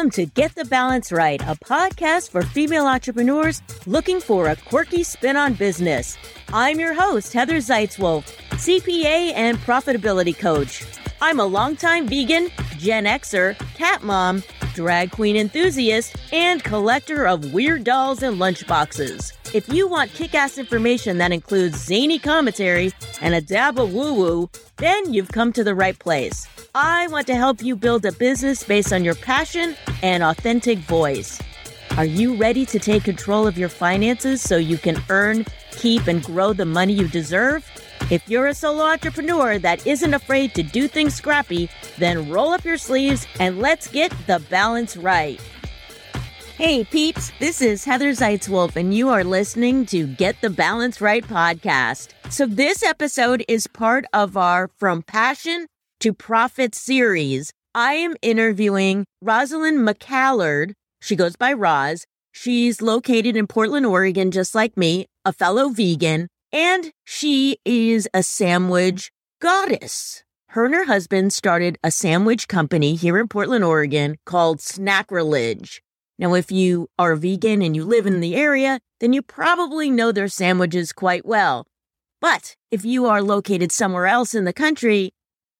Welcome to Get the Balance Right, a podcast for female entrepreneurs looking for a quirky spin on business. I'm your host, Heather Zeitzwolf, CPA and profitability coach. I'm a longtime vegan, Gen Xer, cat mom, drag queen enthusiast, and collector of weird dolls and lunchboxes. If you want kick ass information that includes zany commentary and a dab of woo woo, then you've come to the right place. I want to help you build a business based on your passion and authentic voice. Are you ready to take control of your finances so you can earn, keep, and grow the money you deserve? If you're a solo entrepreneur that isn't afraid to do things scrappy, then roll up your sleeves and let's get the balance right. Hey peeps, this is Heather Zeitzwolf, and you are listening to Get the Balance Right podcast. So, this episode is part of our From Passion to Profit series. I am interviewing Rosalind McCallard. She goes by Roz. She's located in Portland, Oregon, just like me, a fellow vegan, and she is a sandwich goddess. Her and her husband started a sandwich company here in Portland, Oregon called Snackrilege. Now, if you are vegan and you live in the area, then you probably know their sandwiches quite well. But if you are located somewhere else in the country,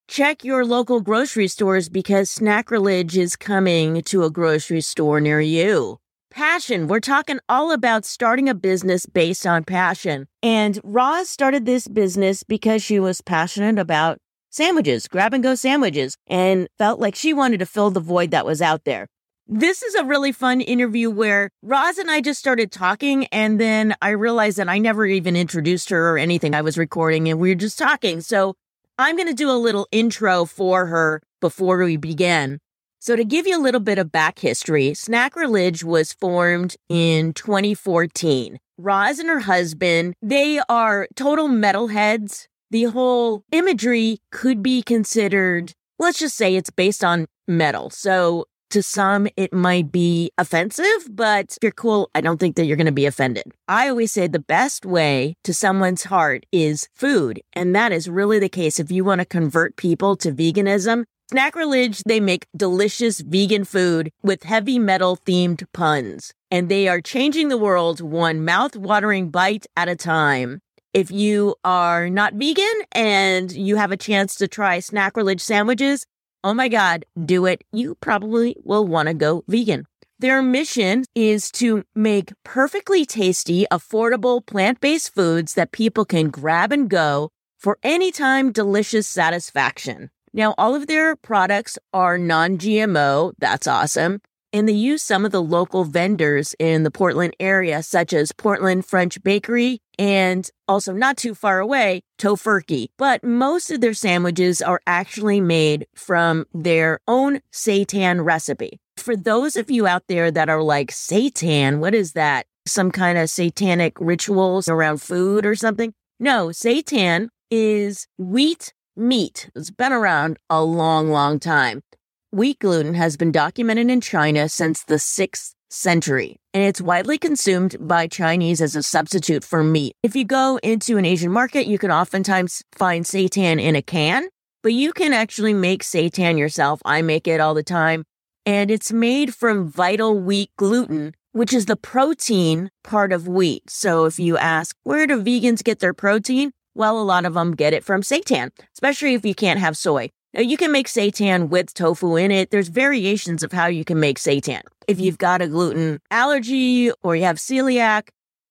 check your local grocery stores because Snackrilege is coming to a grocery store near you. Passion. We're talking all about starting a business based on passion. And Roz started this business because she was passionate about sandwiches, grab and go sandwiches, and felt like she wanted to fill the void that was out there. This is a really fun interview where Roz and I just started talking, and then I realized that I never even introduced her or anything. I was recording and we were just talking. So I'm going to do a little intro for her before we begin. So, to give you a little bit of back history, Snackrilege was formed in 2014. Roz and her husband, they are total metalheads. The whole imagery could be considered, let's just say it's based on metal. So, to some, it might be offensive, but if you're cool, I don't think that you're going to be offended. I always say the best way to someone's heart is food. And that is really the case. If you want to convert people to veganism, Snackrilege, they make delicious vegan food with heavy metal themed puns. And they are changing the world one mouth watering bite at a time. If you are not vegan and you have a chance to try Snackrilege sandwiches, Oh my God, do it. You probably will want to go vegan. Their mission is to make perfectly tasty, affordable plant based foods that people can grab and go for anytime delicious satisfaction. Now, all of their products are non GMO. That's awesome. And they use some of the local vendors in the Portland area, such as Portland French Bakery and also not too far away, Tofurky. But most of their sandwiches are actually made from their own seitan recipe. For those of you out there that are like, seitan, what is that? Some kind of satanic rituals around food or something? No, seitan is wheat meat. It's been around a long, long time. Wheat gluten has been documented in China since the 6th century, and it's widely consumed by Chinese as a substitute for meat. If you go into an Asian market, you can oftentimes find seitan in a can, but you can actually make seitan yourself. I make it all the time, and it's made from vital wheat gluten, which is the protein part of wheat. So if you ask, where do vegans get their protein? Well, a lot of them get it from seitan, especially if you can't have soy. Now, you can make seitan with tofu in it. There's variations of how you can make seitan. If you've got a gluten allergy or you have celiac,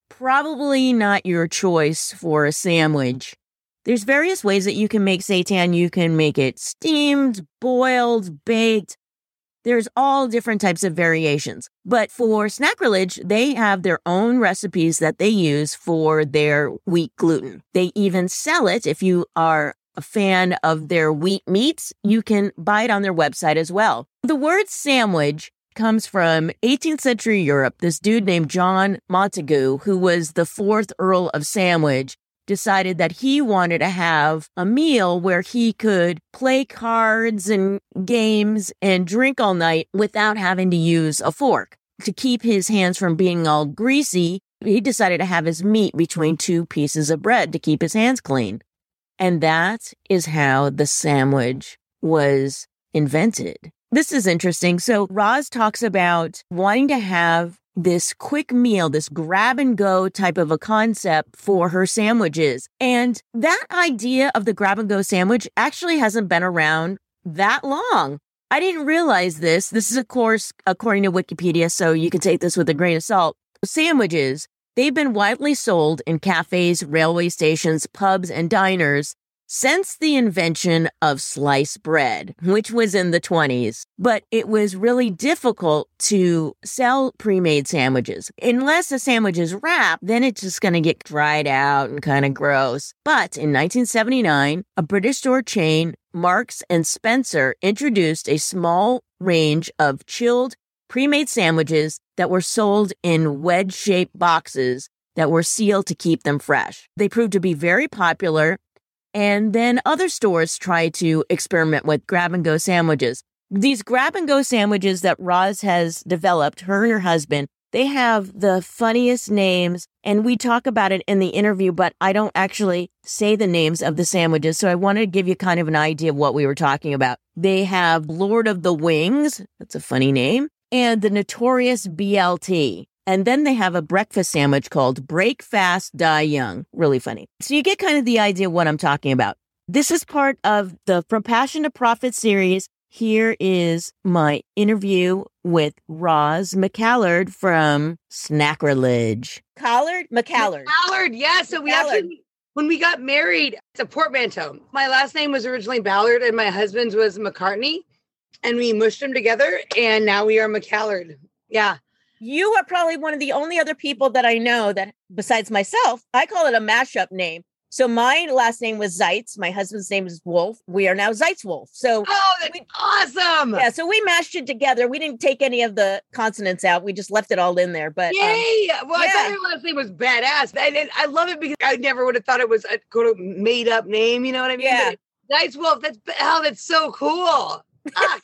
probably not your choice for a sandwich. There's various ways that you can make seitan. You can make it steamed, boiled, baked. There's all different types of variations. But for Snackrilege, they have their own recipes that they use for their wheat gluten. They even sell it if you are a fan of their wheat meats, you can buy it on their website as well. The word sandwich comes from 18th century Europe. This dude named John Montagu, who was the fourth Earl of Sandwich, decided that he wanted to have a meal where he could play cards and games and drink all night without having to use a fork. To keep his hands from being all greasy, he decided to have his meat between two pieces of bread to keep his hands clean. And that is how the sandwich was invented. This is interesting. So Roz talks about wanting to have this quick meal, this grab and go type of a concept for her sandwiches. And that idea of the grab and go sandwich actually hasn't been around that long. I didn't realize this. This is, of course, according to Wikipedia, so you can take this with a grain of salt. Sandwiches, they've been widely sold in cafes, railway stations, pubs, and diners since the invention of sliced bread, which was in the 20s, but it was really difficult to sell pre-made sandwiches. Unless a sandwich is wrapped, then it's just going to get dried out and kind of gross. But in 1979, a British store chain, Marks and Spencer, introduced a small range of chilled pre-made sandwiches that were sold in wedge-shaped boxes that were sealed to keep them fresh. They proved to be very popular and then other stores tried to experiment with grab and go sandwiches. These grab and go sandwiches that Roz has developed, her and her husband, they have the funniest names. And we talk about it in the interview, but I don't actually say the names of the sandwiches. So I wanted to give you kind of an idea of what we were talking about. They have Lord of the Wings. That's a funny name. And the notorious BLT. And then they have a breakfast sandwich called Break Fast, Die Young. Really funny. So you get kind of the idea of what I'm talking about. This is part of the From Passion to Profit series. Here is my interview with Roz McCallard from Snackrilege. Collard? McCallard. McCallard, yeah. So we actually, when we got married, it's a portmanteau. My last name was originally Ballard and my husband's was McCartney. And we mushed them together and now we are McCallard. Yeah you are probably one of the only other people that I know that, besides myself, I call it a mashup name. So my last name was Zeitz. My husband's name is Wolf. We are now Zeitz Wolf. So oh, that's we, awesome! Yeah, so we mashed it together. We didn't take any of the consonants out. We just left it all in there. But um, yay! Um, well, yeah. I thought your last name was badass, and, I love it because I never would have thought it was a of made up name. You know what I mean? Yeah. Zeitz Wolf. That's oh, that's so cool. Ah,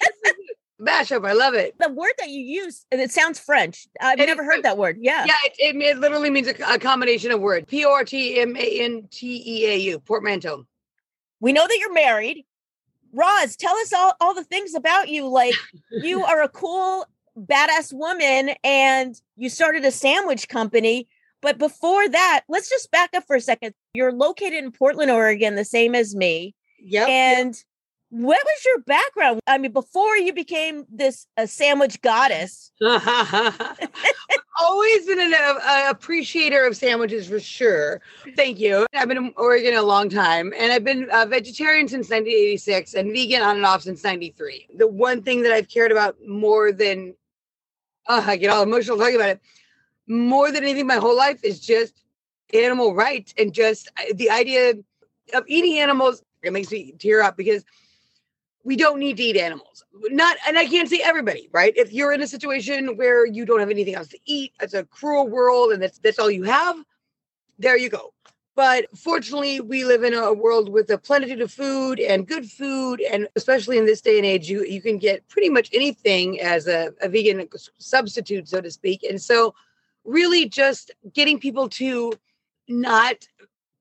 mashup. I love it. The word that you use, and it sounds French. I've never heard that word. Yeah. Yeah, it, it, it literally means a, a, combination of words. P O R T M A N T E A U, portmanteau. We know that you're married. Roz, tell us all, all the things about you. Like, you are a cool, badass woman, and you started a sandwich company. But before that, let's just back up for a second. You're located in Portland, Oregon, the same as me. Yep. And yep what was your background? I mean, before you became this a sandwich goddess. Always been an a, appreciator of sandwiches for sure. Thank you. I've been in Oregon a long time, and I've been a vegetarian since 1986 and vegan on and off since 93. The one thing that I've cared about more than, oh, I get all emotional talking about it, more than anything my whole life is just animal rights and just uh, the idea of eating animals. It makes me tear up because we don't need to eat animals. Not, and I can't say everybody, right? If you're in a situation where you don't have anything else to eat, it's a cruel world, and that's that's all you have. There you go. But fortunately, we live in a world with a plenitude of food and good food, and especially in this day and age, you you can get pretty much anything as a, a vegan substitute, so to speak. And so, really, just getting people to not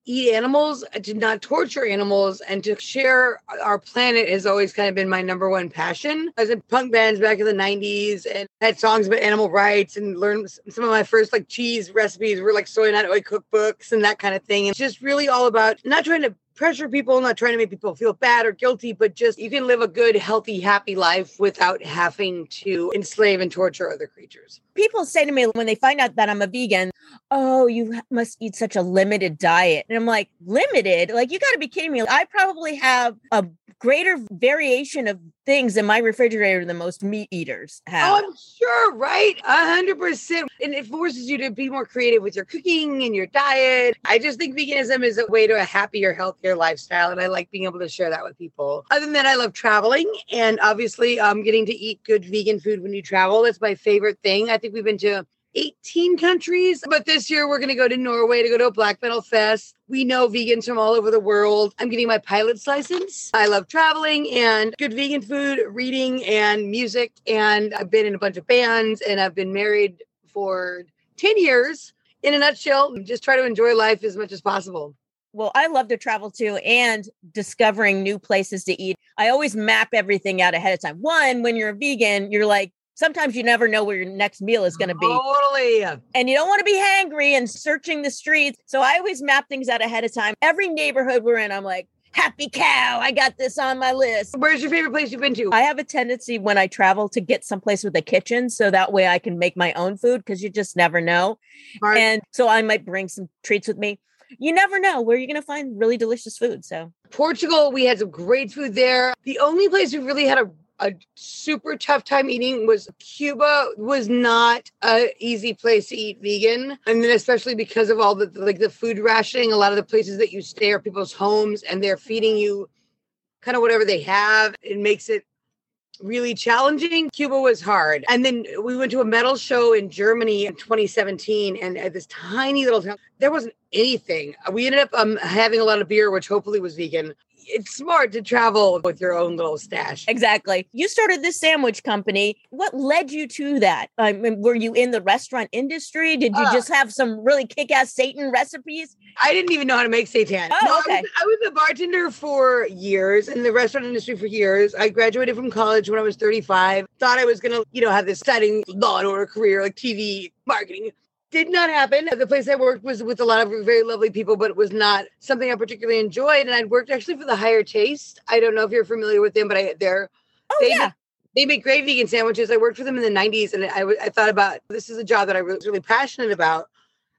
eat animals, uh, to not torture animals, and to share our planet has always kind of been my number one passion. I was in punk bands back in the 90s and had songs about animal rights and learned some of my first like cheese recipes were like soy not oil cookbooks and that kind of thing. And just really all about not trying to pressure people, not trying to make people feel bad or guilty, but just you can live a good, healthy, happy life without having to enslave and torture other creatures. People say to me when they find out that I'm a vegan, oh, you must eat such a limited diet. And I'm like, limited? Like, you got to be kidding me. I probably have a greater variation of things in my refrigerator than most meat eaters have. Oh, I'm sure, right? A hundred percent. And it forces you to be more creative with your cooking and your diet. I just think veganism is a way to a happier, healthier lifestyle. And I like being able to share that with people. Other than that, I love traveling and obviously um, getting to eat good vegan food when you travel. That's my favorite thing. I think we've been to 18 countries. But this year we're going to go to Norway to go to a black metal fest. We know vegans from all over the world. I'm getting my pilot's license. I love traveling and good vegan food, reading and music. And I've been in a bunch of bands and I've been married for 10 years. In a nutshell, just try to enjoy life as much as possible. Well, I love to travel too and discovering new places to eat. I always map everything out ahead of time. One, when you're a vegan, you're like, sometimes you never know where your next meal is going to be. Totally. And you don't want to be hangry and searching the streets. So I always map things out ahead of time. Every neighborhood we're in, I'm like, happy cow, I got this on my list. Where's your favorite place you've been to? I have a tendency when I travel to get someplace with a kitchen so that way I can make my own food because you just never know. Smart. And so I might bring some treats with me. You never know where you're going to find really delicious food. So Portugal, we had some great food there. The only place we really had a a super tough time eating was Cuba was not a easy place to eat vegan. And then especially because of all the like the food rationing, a lot of the places that you stay are people's homes and they're feeding you kind of whatever they have. It makes it really challenging. Cuba was hard. And then we went to a metal show in Germany in 2017 and at this tiny little town, there wasn't anything. We ended up um, having a lot of beer, which hopefully was vegan it's smart to travel with your own little stash. Exactly. You started this sandwich company. What led you to that? I mean, were you in the restaurant industry? Did you uh, just have some really kick-ass seitan recipes? I didn't even know how to make seitan. Oh, no, okay. I was, I was a bartender for years in the restaurant industry for years. I graduated from college when I was 35. Thought I was going to, you know, have this exciting law and order career like TV marketing did not happen. The place I worked was with a lot of very lovely people, but it was not something I particularly enjoyed. And I'd worked actually for the Higher Taste. I don't know if you're familiar with them, but I they're oh they, yeah. They make great vegan sandwiches. I worked for them in the 90s, and I, I thought about this is a job that I was really passionate about.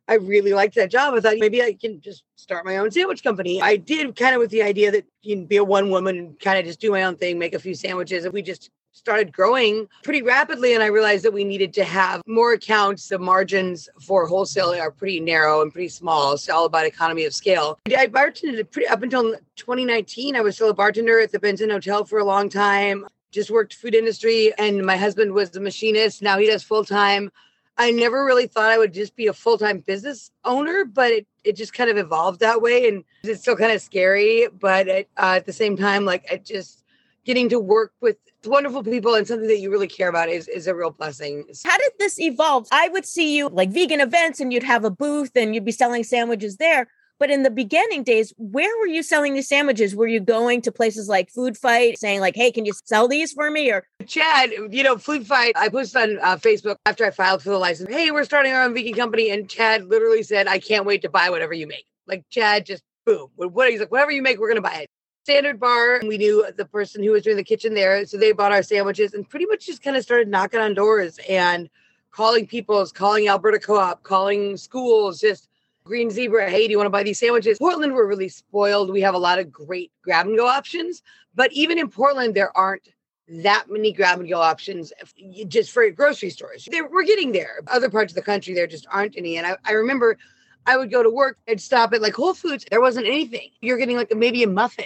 I really liked that job. I thought maybe I can just start my own sandwich company. I did kind of with the idea that you can be a one woman and kind of just do my own thing, make a few sandwiches. And we just started growing pretty rapidly and i realized that we needed to have more accounts. The margins for wholesale are pretty narrow and pretty small. It's all about economy of scale. I bartended pretty up until 2019 i was still a bartender at the benson hotel for a long time. Just worked food industry and my husband was a machinist. Now he does full-time. I never really thought i would just be a full-time business owner but it, it just kind of evolved that way and it's still kind of scary but it, uh, at the same time like I just getting to work with wonderful people and something that you really care about is, is a real blessing. How did this evolve? I would see you like vegan events and you'd have a booth and you'd be selling sandwiches there. But in the beginning days, where were you selling these sandwiches? Were you going to places like Food Fight saying like, hey, can you sell these for me? Or Chad, you know, Food Fight, I posted on uh, Facebook after I filed for the license, hey, we're starting our own vegan company. And Chad literally said, I can't wait to buy whatever you make. Like Chad just boom. What he's like, whatever you make, we're gonna buy it standard bar. We knew the person who was doing the kitchen there. So they bought our sandwiches and pretty much just kind of started knocking on doors and calling people's, calling Alberta Co op, calling schools, just Green Zebra. Hey, do you want to buy these sandwiches? Portland, we're really spoiled. We have a lot of great grab and go options. But even in Portland, there aren't that many grab and go options just for grocery stores. They're, we're getting there. Other parts of the country, there just aren't any. And I, I remember I would go to work, I'd stop at like Whole Foods. There wasn't anything. You're getting like maybe a muffin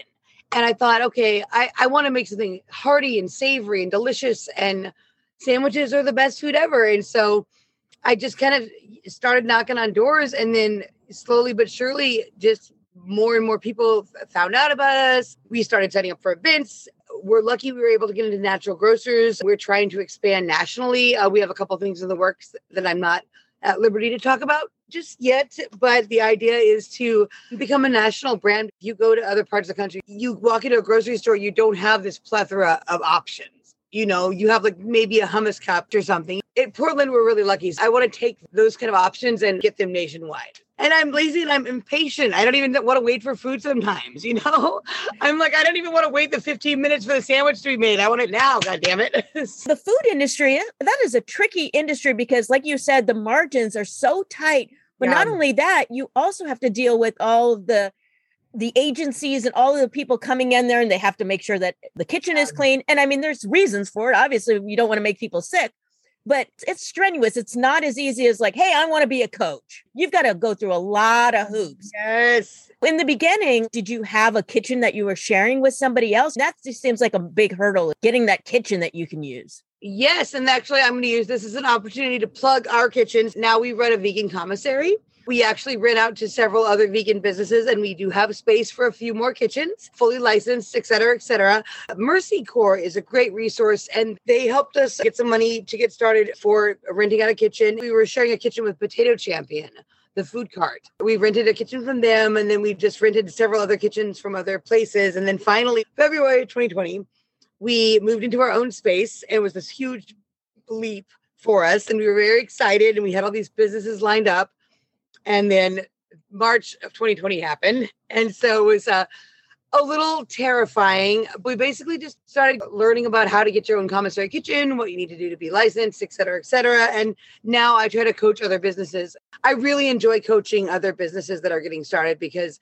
and I thought, okay, I, I want to make something hearty and savory and delicious, and sandwiches are the best food ever. And so I just kind of started knocking on doors, and then slowly but surely, just more and more people found out about us. We started setting up for events. We're lucky we were able to get into natural grocers. We're trying to expand nationally. Uh, we have a couple things in the works that I'm not at liberty to talk about just yet, but the idea is to become a national brand. You go to other parts of the country, you walk into a grocery store, you don't have this plethora of options. You know, you have like maybe a hummus cup or something. In Portland, we're really lucky. I want to take those kind of options and get them nationwide and I'm lazy and I'm impatient. I don't even want to wait for food sometimes, you know? I'm like, I don't even want to wait the 15 minutes for the sandwich to be made. I want it now, God damn it. the food industry, that is a tricky industry because, like you said, the margins are so tight. But yeah. not only that, you also have to deal with all of the the agencies and all of the people coming in there and they have to make sure that the kitchen is clean. And I mean, there's reasons for it. Obviously, you don't want to make people sick, but it's strenuous. It's not as easy as like, hey, I want to be a coach. You've got to go through a lot of hoops. Yes. In the beginning, did you have a kitchen that you were sharing with somebody else? That just seems like a big hurdle, getting that kitchen that you can use. Yes. And actually, I'm going to use this as an opportunity to plug our kitchens. Now we run a vegan commissary. We actually rent out to several other vegan businesses, and we do have space for a few more kitchens, fully licensed, et cetera, et cetera. Mercy Corps is a great resource, and they helped us get some money to get started for renting out a kitchen. We were sharing a kitchen with Potato Champion. the food cart. We rented a kitchen from them, and then we just rented several other kitchens from other places. And then finally, February 2020, we moved into our own space. And it was this huge leap for us, and we were very excited. And we had all these businesses lined up. And then March of 2020 happened, and so it was uh, a little terrifying. We basically just started learning about how to get your own commissary kitchen, what you need to do to be licensed, et cetera, et cetera. And now I try to coach other businesses. I really enjoy coaching other businesses that are getting started because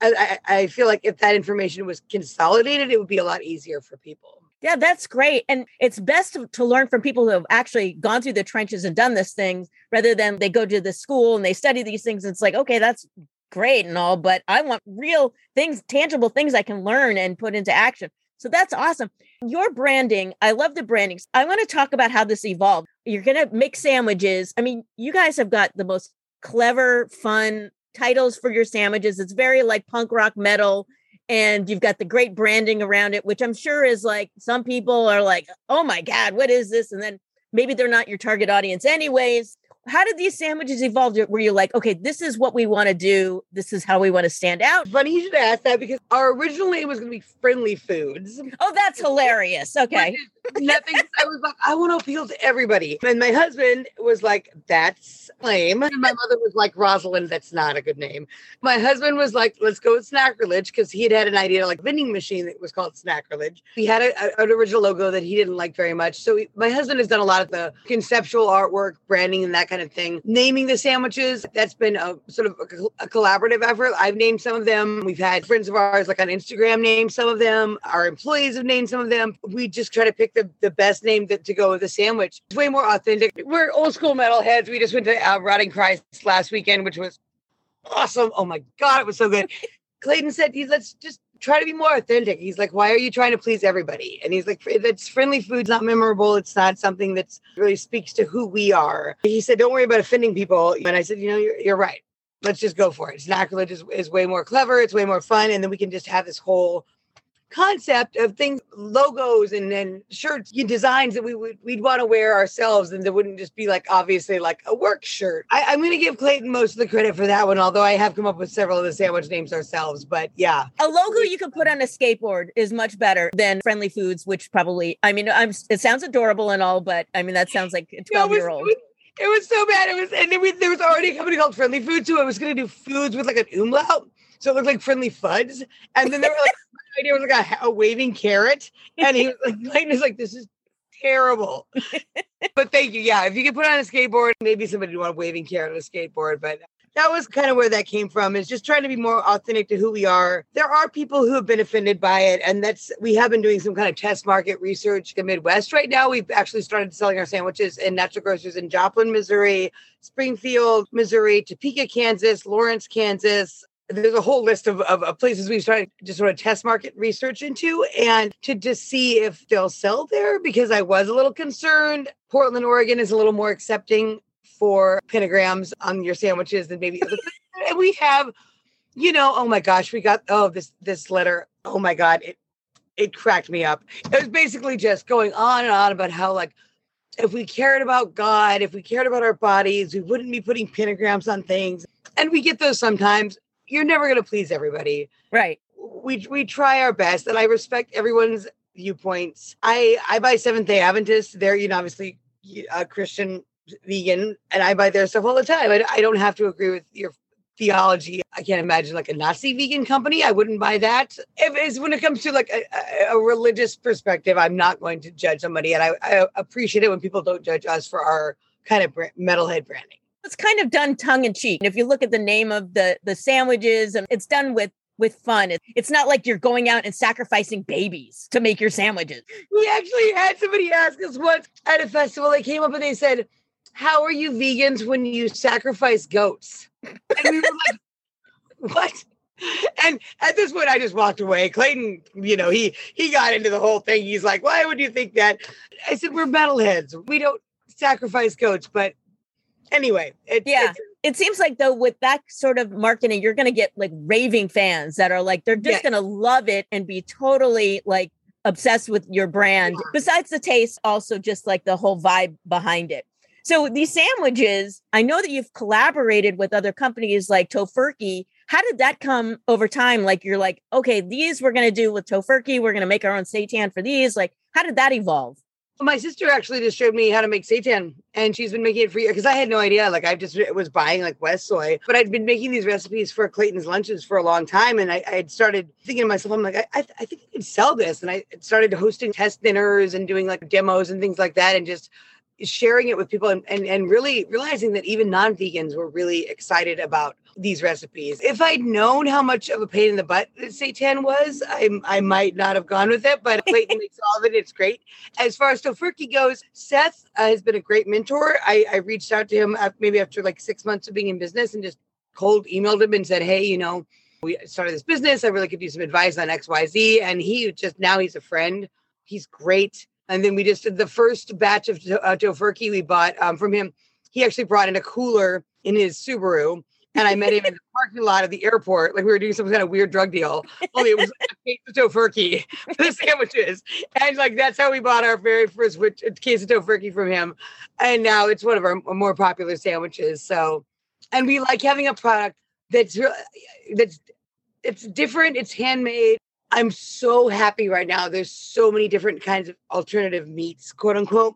I, I feel like if that information was consolidated, it would be a lot easier for people. Yeah, that's great. And it's best to, learn from people who have actually gone through the trenches and done this thing rather than they go to the school and they study these things. It's like, okay, that's great and all, but I want real things, tangible things I can learn and put into action. So that's awesome. Your branding, I love the branding. I want to talk about how this evolved. You're going to make sandwiches. I mean, you guys have got the most clever, fun titles for your sandwiches. It's very like punk rock metal and you've got the great branding around it, which I'm sure is like some people are like, oh my God, what is this? And then maybe they're not your target audience, anyways. How did these sandwiches evolve? Were you like, okay, this is what we want to do? This is how we want to stand out? Funny you should ask that because our original name was going to be Friendly Foods. Oh, that's hilarious. Okay. Nothing. I was like, I want to appeal to everybody. And my husband was like, that's lame. And my mother was like, Rosalind, that's not a good name. My husband was like, let's go with Snackrilege because he had had an idea like vending machine that was called Snackrilege. We had a, a, an original logo that he didn't like very much. So he, my husband has done a lot of the conceptual artwork, branding, and that kind of thing. Naming the sandwiches, that's been a sort of a, a collaborative effort. I've named some of them. We've had friends of ours like on Instagram name some of them. Our employees have named some of them. We just try to pick the, the best name that, to go with the sandwich. It's way more authentic. We're old school metalheads. We just went to uh, Rotting Christ last weekend, which was awesome. Oh my God, it was so good. Clayton said, let's just try to be more authentic. He's like, why are you trying to please everybody? And he's like, it's friendly food's not memorable. It's not something that really speaks to who we are. He said, don't worry about offending people. And I said, you know, you're, you're right. Let's just go for it. Snackrilege is, is way more clever. It's way more fun. And then we can just have this whole concept of things, logos and, and shirts, designs that we would we'd want to wear ourselves, and that wouldn't just be like obviously like a work shirt. I, I'm going to give Clayton most of the credit for that one, although I have come up with several of the sandwich names ourselves. But yeah, a logo you could put on a skateboard is much better than Friendly Foods, which probably I mean I'm it sounds adorable and all, but I mean that sounds like a 12 year old. It was so bad. It was, and then we, there was already a company called Friendly Foods, so I was going to do foods with like an umlaut, so it looked like Friendly Fuds. And then they were like, idea was like a, a waving carrot, and he was like, Clayton is like, this is terrible. but thank you. Yeah, if you could put on a skateboard, maybe somebody would want a waving carrot on a skateboard, but that was kind of where that came from is just trying to be more authentic to who we are there are people who have been offended by it and that's we have been doing some kind of test market research in midwest right now we've actually started selling our sandwiches in natural grocers in joplin missouri springfield missouri topeka kansas lawrence kansas there's a whole list of, of, of, places we've started to sort of test market research into and to just see if they'll sell there because I was a little concerned. Portland, Oregon is a little more accepting for pentagrams on your sandwiches than maybe other and we have, you know, oh my gosh, we got oh this this letter. Oh my god, it it cracked me up. It was basically just going on and on about how like if we cared about God, if we cared about our bodies, we wouldn't be putting pentagrams on things. And we get those sometimes you're never going to please everybody. Right. We we try our best, and I respect everyone's viewpoints. I I buy Seventh Day Adventist. They're you know obviously a Christian vegan, and I buy their stuff all the time. I, I don't have to agree with your theology. I can't imagine like a Nazi vegan company. I wouldn't buy that. If it's when it comes to like a, a, religious perspective, I'm not going to judge somebody, and I, I appreciate it when people don't judge us for our kind of metalhead branding it's kind of done tongue in cheek. If you look at the name of the the sandwiches, and it's done with with fun. It's not like you're going out and sacrificing babies to make your sandwiches. We actually had somebody ask us once at a festival. They came up and they said, "How are you vegans when you sacrifice goats?" And we were like, "What?" And at this point, I just walked away. Clayton, you know, he he got into the whole thing. He's like, "Why would you think that?" I said, "We're metalheads. We don't sacrifice goats, but anyway, it, yeah. It seems like though with that sort of marketing, you're going to get like raving fans that are like they're just going to love it and be totally like obsessed with your brand. Yeah. Besides the taste, also just like the whole vibe behind it. So these sandwiches, I know that you've collaborated with other companies like Tofurky. How did that come over time? Like you're like, okay, these we're gonna do with Tofurky. We're gonna make our own seitan for these. Like, how did that evolve? My sister actually just showed me how to make seitan, and she's been making it for years because I had no idea. Like I just was buying like WestSoy, but I'd been making these recipes for Clayton's lunches for a long time, and I, had started thinking to myself, I'm like, I, I, I think I could sell this, and I started hosting test dinners and doing like demos and things like that, and just sharing it with people and, and, and really realizing that even non-vegans were really excited about these recipes. If I'd known how much of a pain in the butt seitan was, I, I might not have gone with it, but Clayton makes all of it. It's great. As far as Tofurky goes, Seth uh, has been a great mentor. I, I reached out to him after, maybe after like six months of being in business and just cold emailed him and said, hey, you know, we started this business. I really could use some advice on XYZ. And he just, now he's a friend. He's great and then we just did the first batch of uh, Tofurky we bought um, from him. He actually brought in a cooler in his Subaru. And I met him in the parking lot of the airport, like we were doing some kind of weird drug deal. Only it was a Tofurky for the sandwiches. And like that's how we bought our very first case of Tofurky from him. And now it's one of our more popular sandwiches. So, and we like having a product that's uh, that's it's different, it's handmade, I'm so happy right now. There's so many different kinds of alternative meats, quote unquote,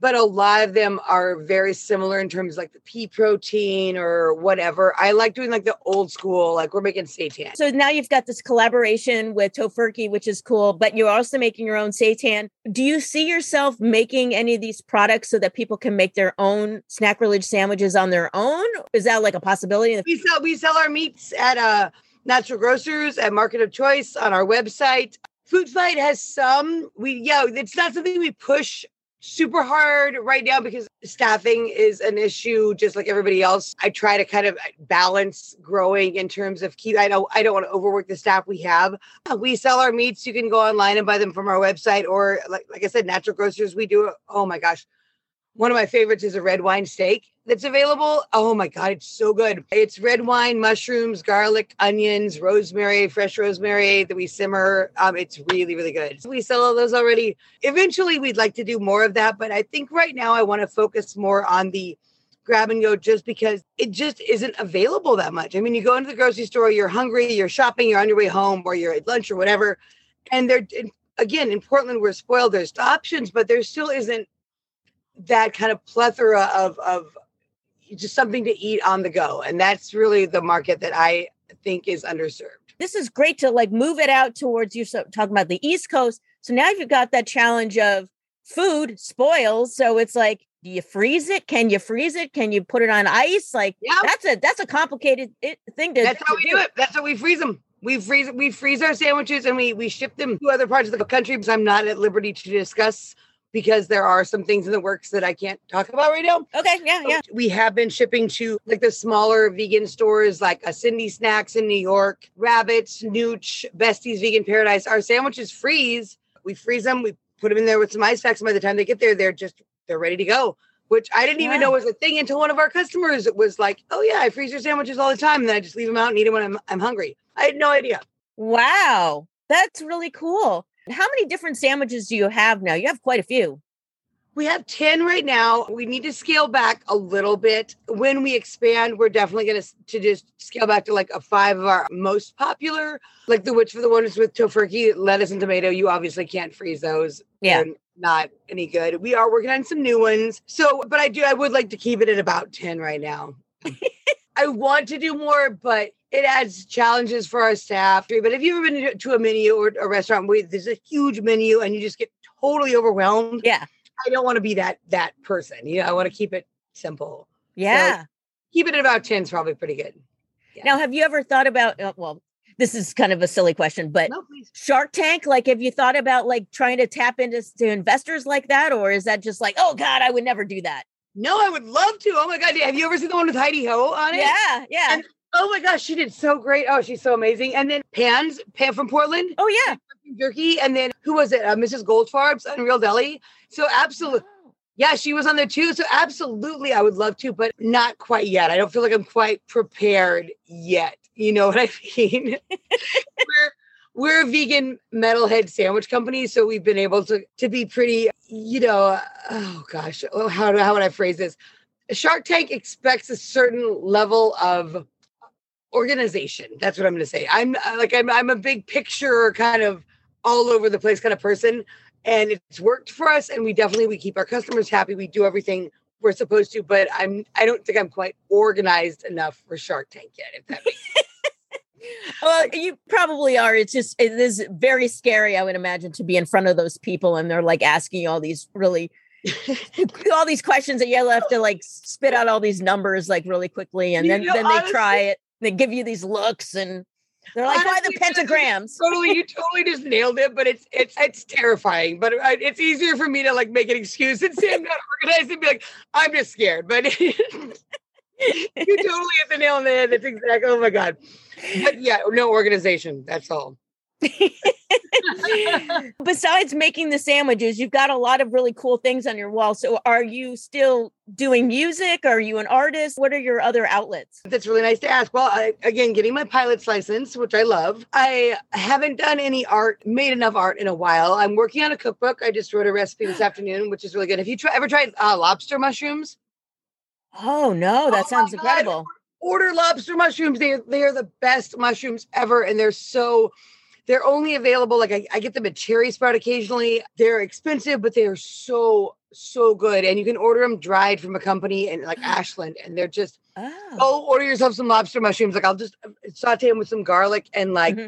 but a lot of them are very similar in terms of like the pea protein or whatever. I like doing like the old school, like we're making seitan. So now you've got this collaboration with Tofurky, which is cool, but you're also making your own seitan. Do you see yourself making any of these products so that people can make their own Snackrilege sandwiches on their own? Is that like a possibility? We sell we sell our meats at uh, natural grocers at Market of Choice on our website. Food Fight has some. We yeah, it's not something we push super hard right now because staffing is an issue just like everybody else. I try to kind of uh, balance growing in terms of keep I don't I don't want to overwork the staff we have. Uh, we sell our meats. You can go online and buy them from our website or like like I said natural grocers we do oh my gosh one of my favorites is a red wine steak that's available. Oh my God, it's so good. It's red wine, mushrooms, garlic, onions, rosemary, fresh rosemary that we simmer. Um, it's really, really good. We sell all those already. Eventually, we'd like to do more of that, but I think right now I want to focus more on the grab and go just because it just isn't available that much. I mean, you go into the grocery store, you're hungry, you're shopping, you're on your way home, or you're at lunch or whatever. And they're, again, in Portland, we're spoiled. There's options, but there still isn't that kind of plethora of of just something to eat on the go and that's really the market that i think is underserved. This is great to like move it out towards you so talking about the east coast. So now you've got that challenge of food spoils so it's like do you freeze it? Can you freeze it? Can you put it on ice? Like yeah that's a that's a complicated thing to that's how we do it. That's how we freeze them we freeze we freeze our sandwiches and we we ship them to other parts of the country because i'm not at liberty to discuss because there are some things in the works that I can't talk about right now. Okay, yeah, yeah. We have been shipping to like the smaller vegan stores like a Cindy Snacks in New York, Rabbits, Nooch, Besties Vegan Paradise. Our sandwiches freeze. We freeze them, we put them in there with some ice packs, and by the time they get there, they're just they're ready to go. Which I didn't even know was a thing until one of our customers was like, "Oh yeah, I freeze your sandwiches all the time, and then I just leave them out and eat them when I'm I'm hungry." I had no idea. Wow, that's really cool. How many different sandwiches do you have now? You have quite a few. We have 10 right now. We need to scale back a little bit. When we expand, we're definitely going to to just scale back to like a five of our most popular, like the which for the ones with tofurky, lettuce and tomato. You obviously can't freeze those. Yeah. They're not any good. We are working on some new ones. So, but I do, I would like to keep it at about 10 right now. I want to do more, but it adds challenges for our staff. But if you've ever been to a menu or a restaurant where there's a huge menu and you just get totally overwhelmed, yeah, I don't want to be that that person. You know, I want to keep it simple. Yeah, so keep it at about ten is probably pretty good. Yeah. Now, have you ever thought about? Uh, well, this is kind of a silly question, but no, Shark Tank, like, have you thought about like trying to tap into to investors like that, or is that just like, oh God, I would never do that? No, I would love to. Oh my God. Have you ever seen the one with Heidi Ho on it? Yeah. Yeah. And Oh my gosh, she did so great. Oh, she's so amazing. And then Pans, Pam from Portland. Oh yeah, jerky. And then who was it? Uh, Mrs. Goldfarb's Unreal Deli. So absolutely. Oh. Yeah, she was on there too. So absolutely, I would love to, but not quite yet. I don't feel like I'm quite prepared yet. You know what I mean? we're we're a vegan metalhead sandwich company, so we've been able to to be pretty, you know, oh gosh, oh, how do how would I phrase this? Shark Tank expects a certain level of organization. That's what I'm going to say. I'm uh, like I'm I'm a big picture kind of all over the place kind of person and it's worked for us and we definitely we keep our customers happy. We do everything we're supposed to, but I'm I don't think I'm quite organized enough for Shark Tank yet if that makes sense. Well, you probably are. It's just it is very scary, I would imagine, to be in front of those people and they're like asking you all these really all these questions that you have to like spit out all these numbers like really quickly and then, you know, then they honestly, try it they give you these looks and they're like why the pentagrams totally you totally just nailed it but it's it's it's terrifying but it's easier for me to like make an excuse and say i'm not organized and be like i'm just scared but you totally hit the nail on the head that's exactly oh my god but yeah no organization that's all Besides making the sandwiches, you've got a lot of really cool things on your wall. So, are you still doing music? Are you an artist? What are your other outlets? That's really nice to ask. Well, I, again, getting my pilot's license, which I love. I haven't done any art, made enough art in a while. I'm working on a cookbook. I just wrote a recipe this afternoon, which is really good. Have you try, ever tried uh, lobster mushrooms? Oh no, that oh sounds incredible. Order lobster mushrooms. They they are the best mushrooms ever, and they're so they're only available, like I, I get them at Cherry Sprout occasionally. They're expensive, but they are so, so good. And you can order them dried from a company in like Ashland, and they're just, oh. oh, order yourself some lobster mushrooms. Like I'll just uh, saute them with some garlic and like mm-hmm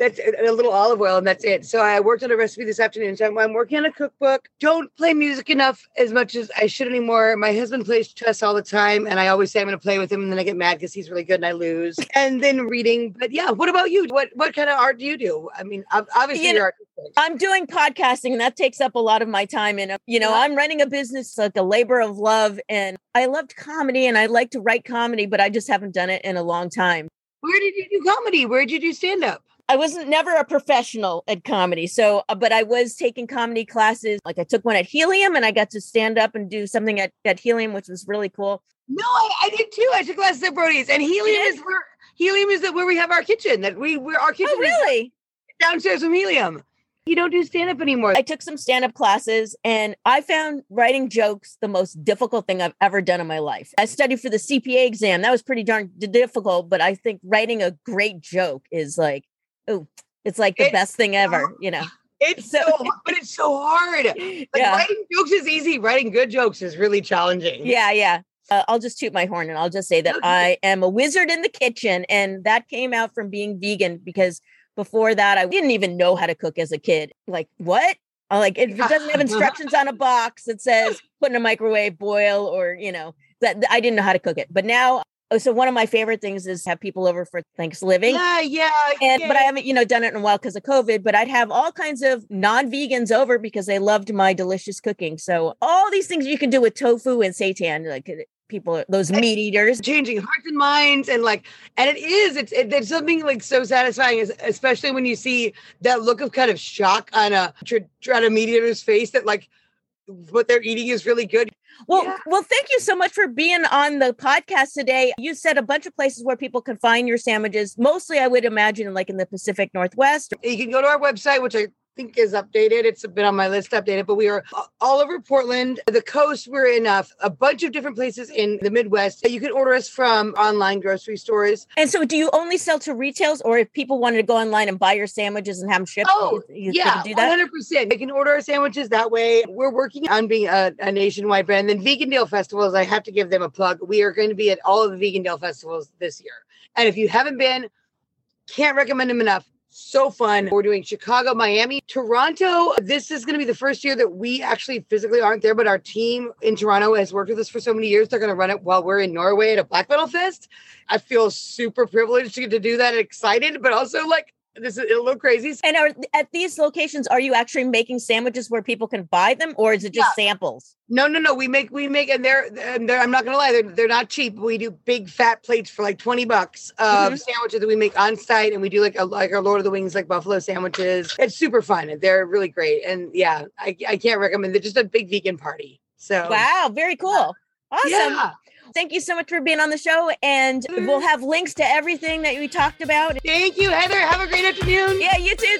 that's a little olive oil and that's it. So I worked on a recipe this afternoon. So I'm, working on a cookbook. Don't play music enough as much as I should anymore. My husband plays chess all the time, and I always say I'm going to play with him, and then I get mad because he's really good and I lose. And then reading. But yeah, what about you? What what kind of art do you do? I mean, obviously you know, you're artistic. I'm doing podcasting, and that takes up a lot of my time. And you know, I'm running a business like a labor of love, and I loved comedy, and I like to write comedy, but I just haven't done it in a long time. Where did you do comedy? Where did you do stand up? I wasn't never a professional at comedy. So, uh, but I was taking comedy classes. Like I took one at Helium and I got to stand up and do something at, at Helium, which was really cool. No, I, I did too. I took classes at Brody's and Helium is where Helium is where we have our kitchen that we, we're our kitchen. Oh, really? Downstairs from Helium. You don't do stand up anymore. I took some stand up classes and I found writing jokes the most difficult thing I've ever done in my life. I studied for the CPA exam. That was pretty darn difficult, but I think writing a great joke is like oh, it's like the it's best thing ever, you know. It's so, but it's so hard. Like yeah. writing jokes is easy. Writing good jokes is really challenging. Yeah, yeah. Uh, I'll just toot my horn and I'll just say that okay. I am a wizard in the kitchen, and that came out from being vegan because before that I didn't even know how to cook as a kid. Like what? I'm like it, doesn't have instructions on a box that says put in a microwave, boil, or you know that I didn't know how to cook it. But now so one of my favorite things is have people over for Thanksgiving. Yeah, yeah. And but I haven't, you know, done it in a while because of COVID. But I'd have all kinds of non-vegans over because they loved my delicious cooking. So all these things you can do with tofu and seitan, like uh, people, those meat eaters, changing hearts and minds, and like, and it is, it's it, there's something like so satisfying, especially when you see that look of kind of shock on a on a meat eater's face that like what they're eating is really good. Well, yeah. well, thank you so much for being on the podcast today. You said a bunch of places where people can find your sandwiches. Mostly, I would imagine, like in the Pacific Northwest. You can go to our website, which I think is updated. It's been on my list updated, but we are all over Portland, the coast. We're in a, a, bunch of different places in the Midwest. You can order us from online grocery stores. And so, do you only sell to retails, or if people wanted to go online and buy your sandwiches and have them shipped? Oh, you, yeah, do that. One hundred percent. They can order our sandwiches that way. We're working on being a, a nationwide brand. Then Vegandale festivals, I have to give them a plug. We are going to be at all of the Vegan Vegandale festivals this year, and if you haven't been, can't recommend them enough so fun. We're doing Chicago, Miami, Toronto. This is going to be the first year that we actually physically aren't there, but our team in Toronto has worked with us for so many years. They're going to run it while we're in Norway at a Black Metal Fest. I feel super privileged to get to do that and excited, but also like this is a little crazy. And are at these locations, are you actually making sandwiches where people can buy them, or is it just yeah. samples? No, no, no. We make we make, and they're and they're. I'm not gonna lie, they're they're not cheap. We do big fat plates for like twenty bucks of mm-hmm. sandwiches that we make on site, and we do like a, like our Lord of the Wings like buffalo sandwiches. It's super fun. They're really great, and yeah, I I can't recommend. They're just a big vegan party. So wow, very cool, awesome. Yeah. Thank you so much for being on the show. And we'll mm. have links to everything that we talked about. Thank you, Heather. Have a great afternoon. Yeah, you too.